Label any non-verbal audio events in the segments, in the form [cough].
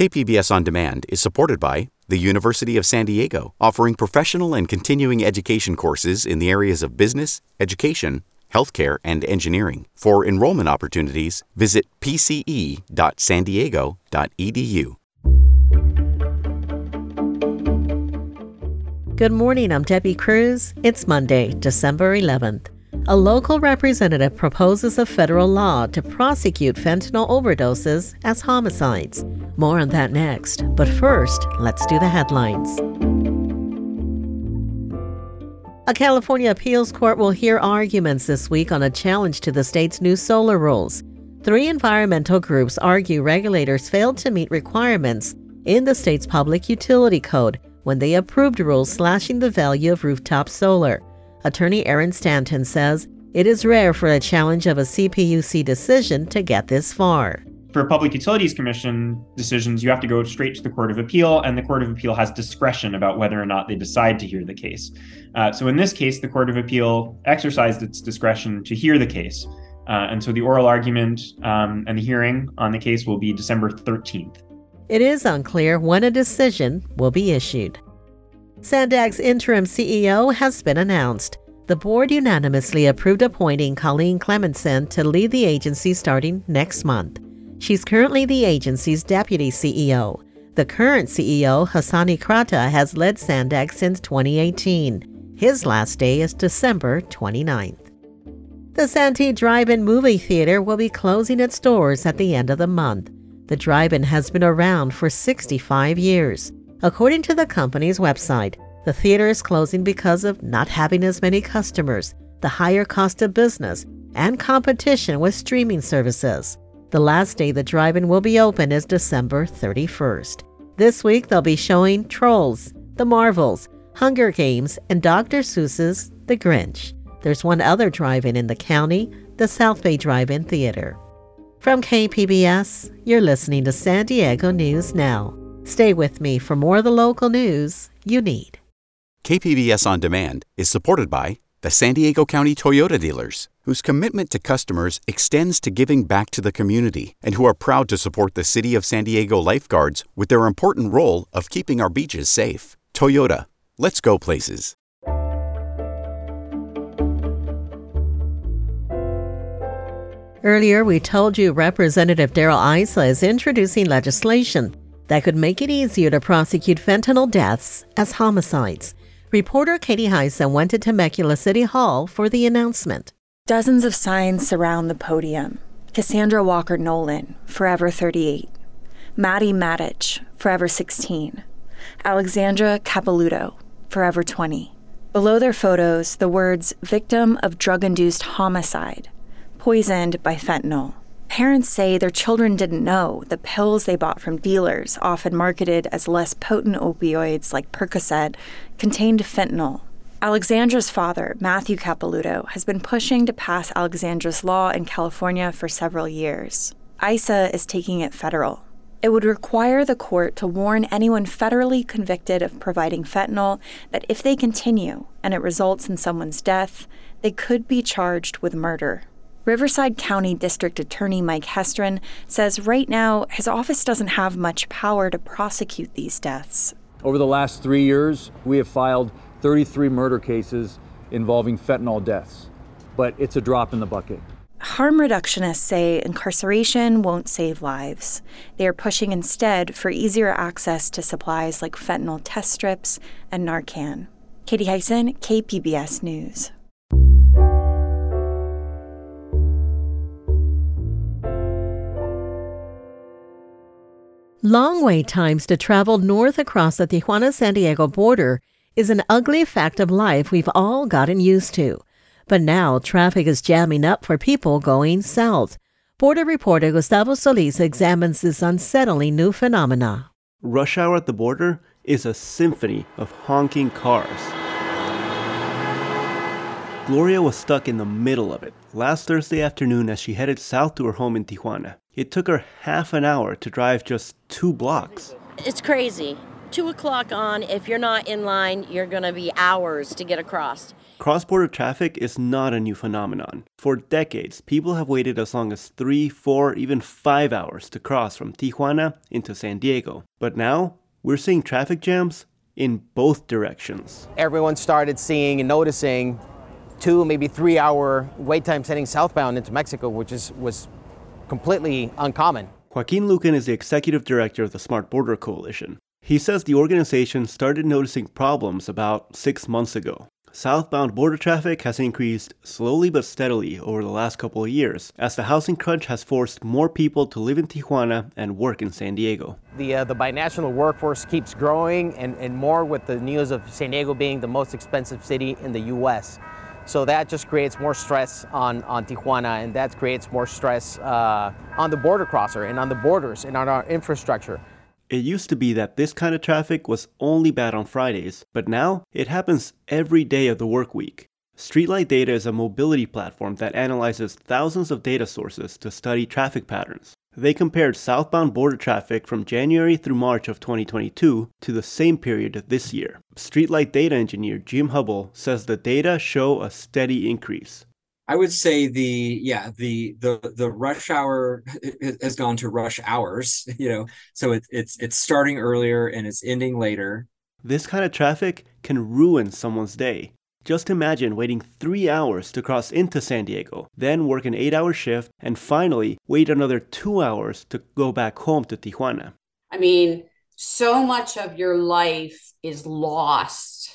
KPBS On Demand is supported by the University of San Diego, offering professional and continuing education courses in the areas of business, education, healthcare, and engineering. For enrollment opportunities, visit pce.sandiego.edu. Good morning, I'm Debbie Cruz. It's Monday, December 11th. A local representative proposes a federal law to prosecute fentanyl overdoses as homicides. More on that next. But first, let's do the headlines. A California appeals court will hear arguments this week on a challenge to the state's new solar rules. Three environmental groups argue regulators failed to meet requirements in the state's public utility code when they approved rules slashing the value of rooftop solar. Attorney Aaron Stanton says it is rare for a challenge of a CPUC decision to get this far. For Public Utilities Commission decisions, you have to go straight to the Court of Appeal, and the Court of Appeal has discretion about whether or not they decide to hear the case. Uh, so in this case, the Court of Appeal exercised its discretion to hear the case. Uh, and so the oral argument um, and the hearing on the case will be December 13th. It is unclear when a decision will be issued. Sandag's interim CEO has been announced. The board unanimously approved appointing Colleen Clementson to lead the agency starting next month. She's currently the agency's deputy CEO. The current CEO, Hasan Ikhrata, has led Sandag since 2018. His last day is December 29th. The Santee Drive-In Movie Theater will be closing its doors at the end of the month. The drive in has been around for 65 years. According to the company's website, the theater is closing because of not having as many customers, the higher cost of business, and competition with streaming services. The last day the drive in will be open is December 31st. This week they'll be showing Trolls, The Marvels, Hunger Games, and Dr. Seuss's The Grinch. There's one other drive in in the county, the South Bay Drive In Theater. From KPBS, you're listening to San Diego News Now. Stay with me for more of the local news you need. KPBS On Demand is supported by the San Diego County Toyota dealers, whose commitment to customers extends to giving back to the community and who are proud to support the City of San Diego lifeguards with their important role of keeping our beaches safe. Toyota, let's go places. Earlier, we told you Representative Darrell Issa is introducing legislation that could make it easier to prosecute fentanyl deaths as homicides. Reporter Katie Hyson went to Temecula City Hall for the announcement. Dozens of signs surround the podium. Cassandra Walker Nolan, forever 38. Maddie Matich, forever 16. Alexandra Capelouto, forever 20. Below their photos, the words victim of drug induced homicide poisoned by fentanyl. Parents say their children didn't know the pills they bought from dealers, often marketed as less potent opioids like Percocet, contained fentanyl. Alexandra's father, Matthew Capelouto, has been pushing to pass Alexandra's law in California for several years. Issa is taking it federal. It would require the court to warn anyone federally convicted of providing fentanyl that if they continue and it results in someone's death, they could be charged with murder. Riverside County District Attorney Mike Hestrin says right now his office doesn't have much power to prosecute these deaths. Over the last three years, we have filed 33 murder cases involving fentanyl deaths, but it's a drop in the bucket. Harm reductionists say incarceration won't save lives. They are pushing instead for easier access to supplies like fentanyl test strips and Narcan. Katie Hyson, KPBS News. Long wait times to travel north across the Tijuana San Diego border is an ugly fact of life we've all gotten used to. But now traffic is jamming up for people going south. Border reporter Gustavo Solis examines this unsettling new phenomena. Rush hour at the border is a symphony of honking cars. Gloria was stuck in the middle of it last Thursday afternoon as she headed south to her home in Tijuana. It took her half an hour to drive just two blocks. It's crazy. 2 o'clock on, if you're not in line, you're going to be hours to get across. Cross border traffic is not a new phenomenon. For decades, people have waited as long as three, four, even five hours to cross from Tijuana into San Diego. But now, we're seeing traffic jams in both directions. Everyone started seeing and noticing two, maybe three hour wait times heading southbound into Mexico, which is, was completely uncommon. Joaquin Luken is the executive director of the Smart Border Coalition. He says the organization started noticing problems about six months ago. Southbound border traffic has increased slowly but steadily over the last couple of years as the housing crunch has forced more people to live in Tijuana and work in San Diego. The, uh, the binational workforce keeps growing and, and more with the news of San Diego being the most expensive city in the US. So that just creates more stress on, on Tijuana and that creates more stress uh, on the border crosser and on the borders and on our infrastructure. It used to be that this kind of traffic was only bad on Fridays, but now it happens every day of the work week. Streetlight Data is a mobility platform that analyzes thousands of data sources to study traffic patterns. They compared southbound border traffic from January through March of 2022 to the same period this year. Streetlight data engineer Jim Hubble says the data show a steady increase. I would say the yeah the the the rush hour [laughs] has gone to rush hours. [laughs] You know, so it's it's it's starting earlier and it's ending later. This kind of traffic can ruin someone's day. Just imagine waiting three hours to cross into San Diego, then work an eight hour shift, and finally wait another two hours to go back home to Tijuana. I mean, so much of your life is lost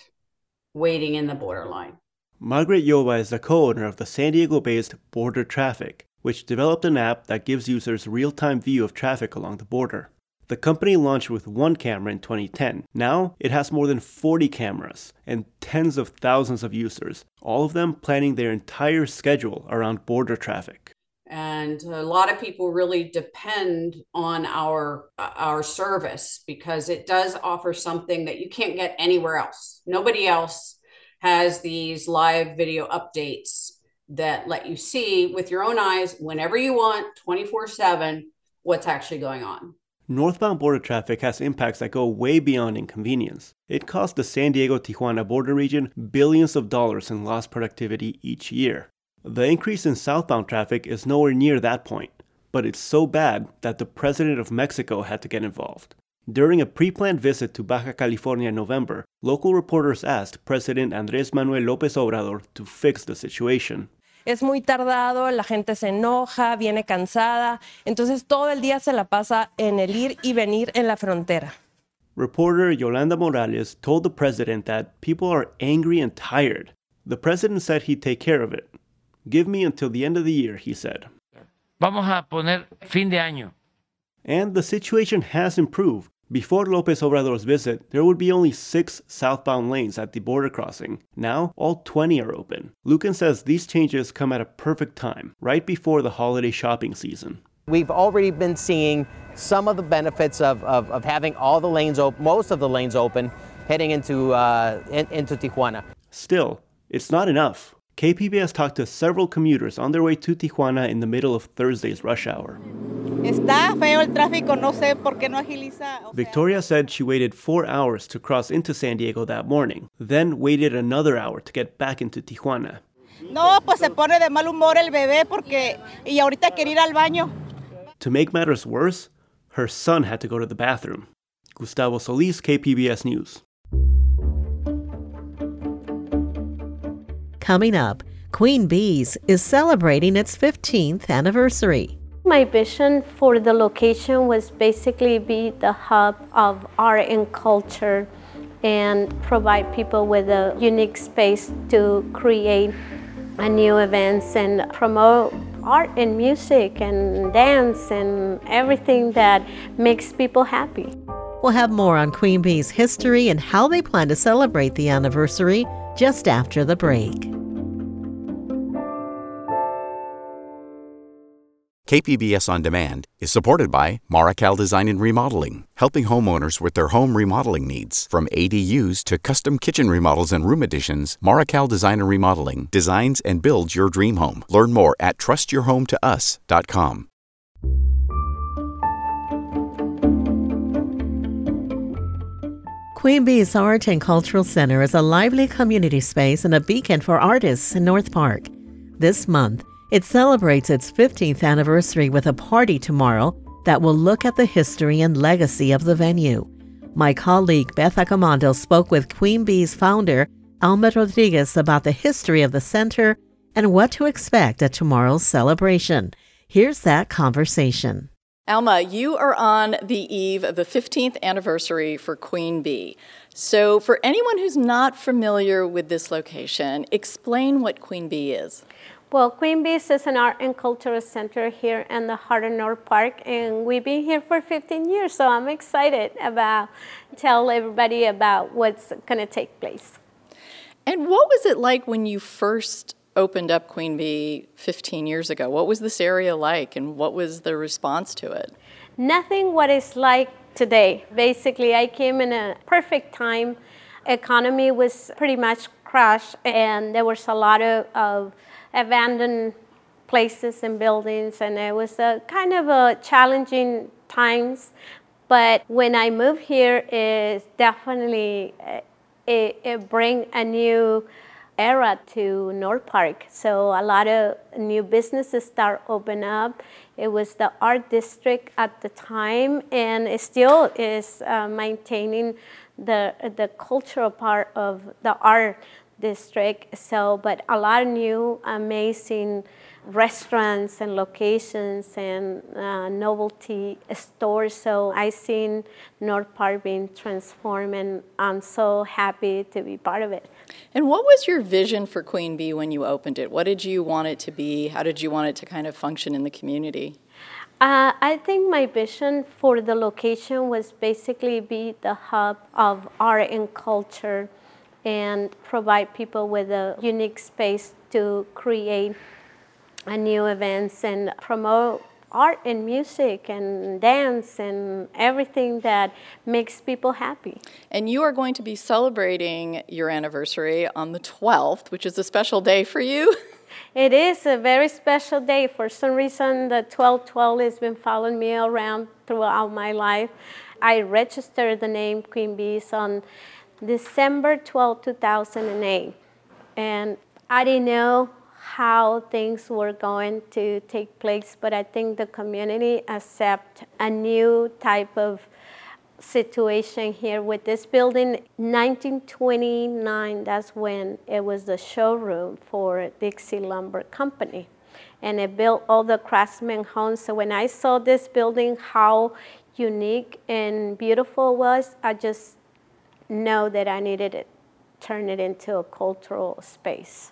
waiting in the borderline. Margaret Yoba is the co owner of the San Diego based Border Traffic, which developed an app that gives users real time view of traffic along the border. The company launched with one camera in 2010. Now it has more than 40 cameras and tens of thousands of users, all of them planning their entire schedule around border traffic. And a lot of people really depend on our our service because it does offer something that you can't get anywhere else. Nobody else has these live video updates that let you see with your own eyes whenever you want 24/7 what's actually going on. Northbound border traffic has impacts that go way beyond inconvenience. It costs the San Diego Tijuana border region billions of dollars in lost productivity each year. The increase in southbound traffic is nowhere near that point, but it's so bad that the president of Mexico had to get involved. During a pre planned visit to Baja California in November, local reporters asked President Andrés Manuel López Obrador to fix the situation. Es muy tardado, la gente se enoja, viene cansada, entonces todo el día se la pasa en el ir y venir en la frontera. Reporter Yolanda Morales told the president that people are angry and tired. The president said he'd take care of it. Give me until the end of the year, he said. Vamos a poner fin de año. And the situation has improved. Before Lopez Obrador's visit, there would be only six southbound lanes at the border crossing. Now, all 20 are open. Luken says these changes come at a perfect time, right before the holiday shopping season. We've already been seeing some of the benefits of, of, of having all the lanes open, most of the lanes open, heading into, uh, in, into Tijuana. Still, it's not enough. KPBS talked to several commuters on their way to Tijuana in the middle of Thursday's rush hour. Está feo el tráfico, no sé por qué no agiliza. Victoria said she waited four hours to cross into San Diego that morning, then waited another hour to get back into Tijuana. No, pues se pone de mal humor el bebé porque y ahorita quiere ir al baño. To make matters worse, her son had to go to the bathroom. Gustavo Solis, KPBS News. Coming up, Queen Bees is celebrating its 15th anniversary. My vision for the location was basically be the hub of art and culture and provide people with a unique space to create new events and promote art and music and dance and everything that makes people happy. We'll have more on Queen Bee's history and how they plan to celebrate the anniversary just after the break. KPBS On Demand is supported by Marical Design and Remodeling, helping homeowners with their home remodeling needs. From ADUs to custom kitchen remodels and room additions, Marical Design and Remodeling designs and builds your dream home. Learn more at trustyourhometous.com. Queen Bee's Art and Cultural Center is a lively community space and a beacon for artists in North Park. This month, it celebrates its 15th anniversary with a party tomorrow that will look at the history and legacy of the venue. My colleague Beth Accomando spoke with Queen Bee's founder, Alma Rodriguez, about the history of the center and what to expect at tomorrow's celebration. Here's that conversation. Alma, you are on the eve of the 15th anniversary for Queen Bee. So, for anyone who's not familiar with this location, explain what Queen Bee is. Well, Queen Bee's is an art and cultural center here in the heart of North Park, and we've been here for 15 years, so I'm excited about tell everybody about what's going to take place. And what was it like when you first opened up Queen Bee 15 years ago? What was this area like, and what was the response to it? Nothing what it's like today. Basically, I came in a perfect time. Economy was pretty much crashed, and there was a lot of, of abandoned places and buildings, and it was a kind of a challenging times. But when I moved here, it definitely it, it bring a new era to North Park. So a lot of new businesses start open up. It was the art district at the time, and it still is uh, maintaining the the cultural part of the art district. So, but a lot of new amazing restaurants and locations and uh, novelty stores. So I seen North Park being transformed, and I'm so happy to be part of it. And what was your vision for Queen Bee when you opened it? What did you want it to be? How did you want it to kind of function in the community? Uh, I think my vision for the location was basically be the hub of art and culture and provide people with a unique space to create a new events and promote art and music and dance and everything that makes people happy. And you are going to be celebrating your anniversary on the 12th, which is a special day for you. [laughs] It is a very special day. For some reason, the 1212 has been following me around throughout my life. I registered the name Queen Bees on December 12, 2008. And I didn't know how things were going to take place, but I think the community accept a new type of situation here with this building. 1929, that's when it was the showroom for Dixie Lumber Company. And it built all the craftsman homes. So when I saw this building, how unique and beautiful it was, I just know that I needed to turn it into a cultural space.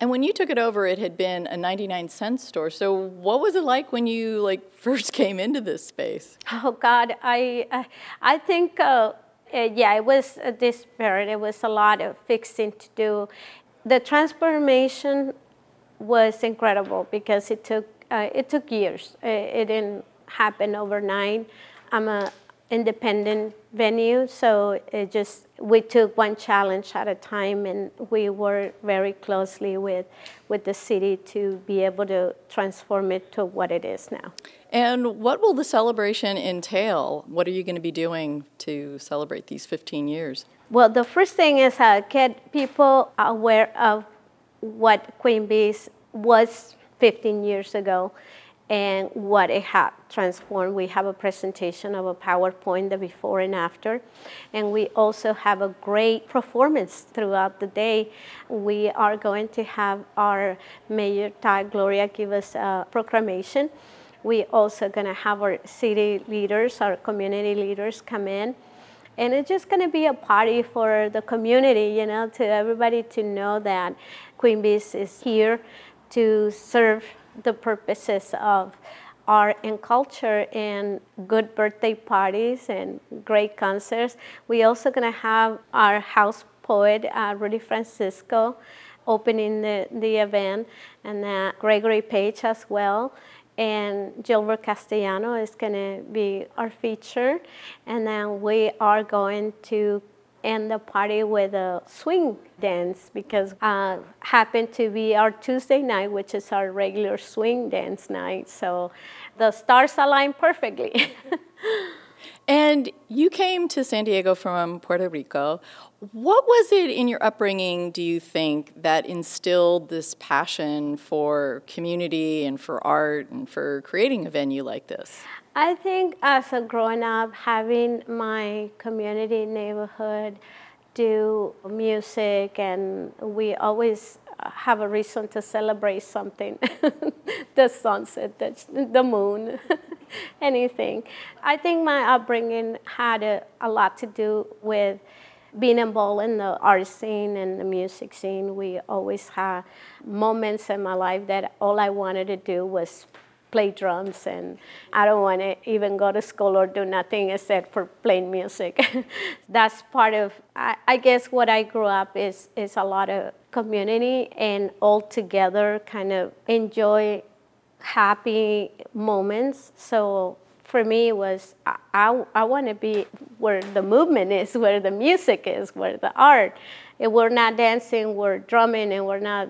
And when you took it over, it had been a 99 cent store. So what was it like when you like [laughs] first came into this space? Oh God, I I, I think uh, uh, yeah, it was a disparate. It was a lot of fixing to do. The transformation was incredible because it took uh, it took years. It, it didn't happen overnight. I'm a independent venue, so it just we took one challenge at a time, and we worked very closely with with the city to be able to transform it to what it is now. And what will the celebration entail? What are you going to be doing to celebrate these 15 years? Well, the first thing is uh, get people aware of what Queen Bees was 15 years ago and what it had transformed. We have a presentation of a PowerPoint, the before and after, and we also have a great performance throughout the day. We are going to have our Mayor Todd Gloria give us a proclamation. We also to have our city leaders, our community leaders come in. And it's just to be a party for the community, you know, to everybody to know that Queen Bees is here to serve the purposes of art and culture and good birthday parties and great concerts. We're also going to have our house poet, uh, Rudy Francisco, opening the, the event, and uh, Gregory Page as well. And Gilbert Castellano is going to be our feature. And then we are going to end the party with a swing dance because uh, happened to be our Tuesday night, which is our regular swing dance night. So the stars align perfectly. [laughs] And you came to San Diego from Puerto Rico. What was it in your upbringing, do you think, that instilled this passion for community and for art and for creating a venue like this? I think as a growing up, having my community neighborhood do music, and we always have a reason to celebrate something [laughs] the sunset, the, the moon, [laughs] anything. I think my upbringing had a, a lot to do with being involved in the art scene and the music scene. We always had moments in my life that all I wanted to do was play drums and I don't want to even go to school or do nothing except for playing music. [laughs] That's part of I, I, guess what I grew up is is a lot of community and all together kind of enjoy happy moments. So for me was I, I, I want to be where the movement is, where the music is, where the art. If we're not dancing, we're drumming, and we're not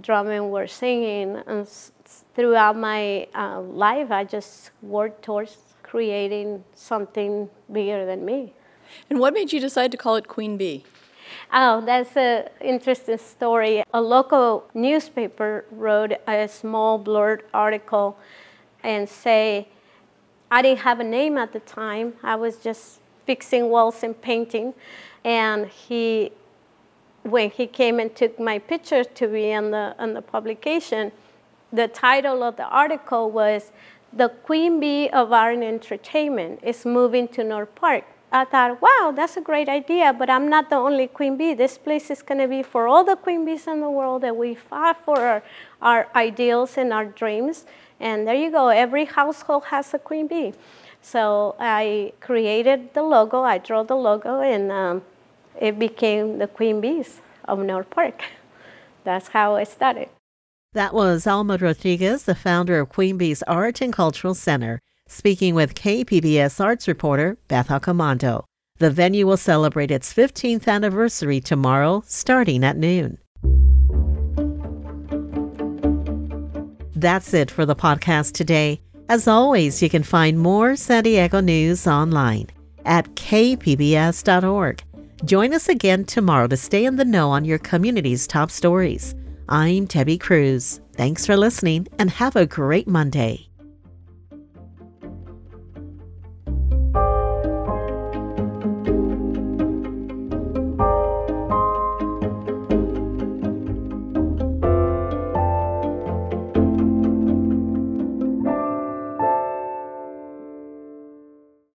drumming, we're singing. And throughout my uh, life, I just worked towards creating something bigger than me. And what made you decide to call it Queen Bee? Oh, that's an interesting story. A local newspaper wrote a small blurred article and say, I didn't have a name at the time. I was just fixing walls and painting. And he, when he came and took my picture to be on the, on the publication, the title of the article was The Queen Bee of Art and Entertainment is moving to North Park. I thought, wow, that's a great idea, but I'm not the only queen bee. This place is going to be for all the queen bees in the world that we fought for our, our ideals and our dreams. And there you go, every household has a queen bee. So I created the logo, I drew the logo, and um, it became the Queen Bees of North Park. [laughs] That's how it started. That was Alma Rodriguez, the founder of Queen Bee's Art and Cultural Center, speaking with KPBS arts reporter Beth Accomando. The venue will celebrate its 15th anniversary tomorrow, starting at noon. That's it for the podcast today. As always, you can find more San Diego news online at kpbs.org. Join us again tomorrow to stay in the know on your community's top stories. I'm Debbie Cruz. Thanks for listening and have a great Monday.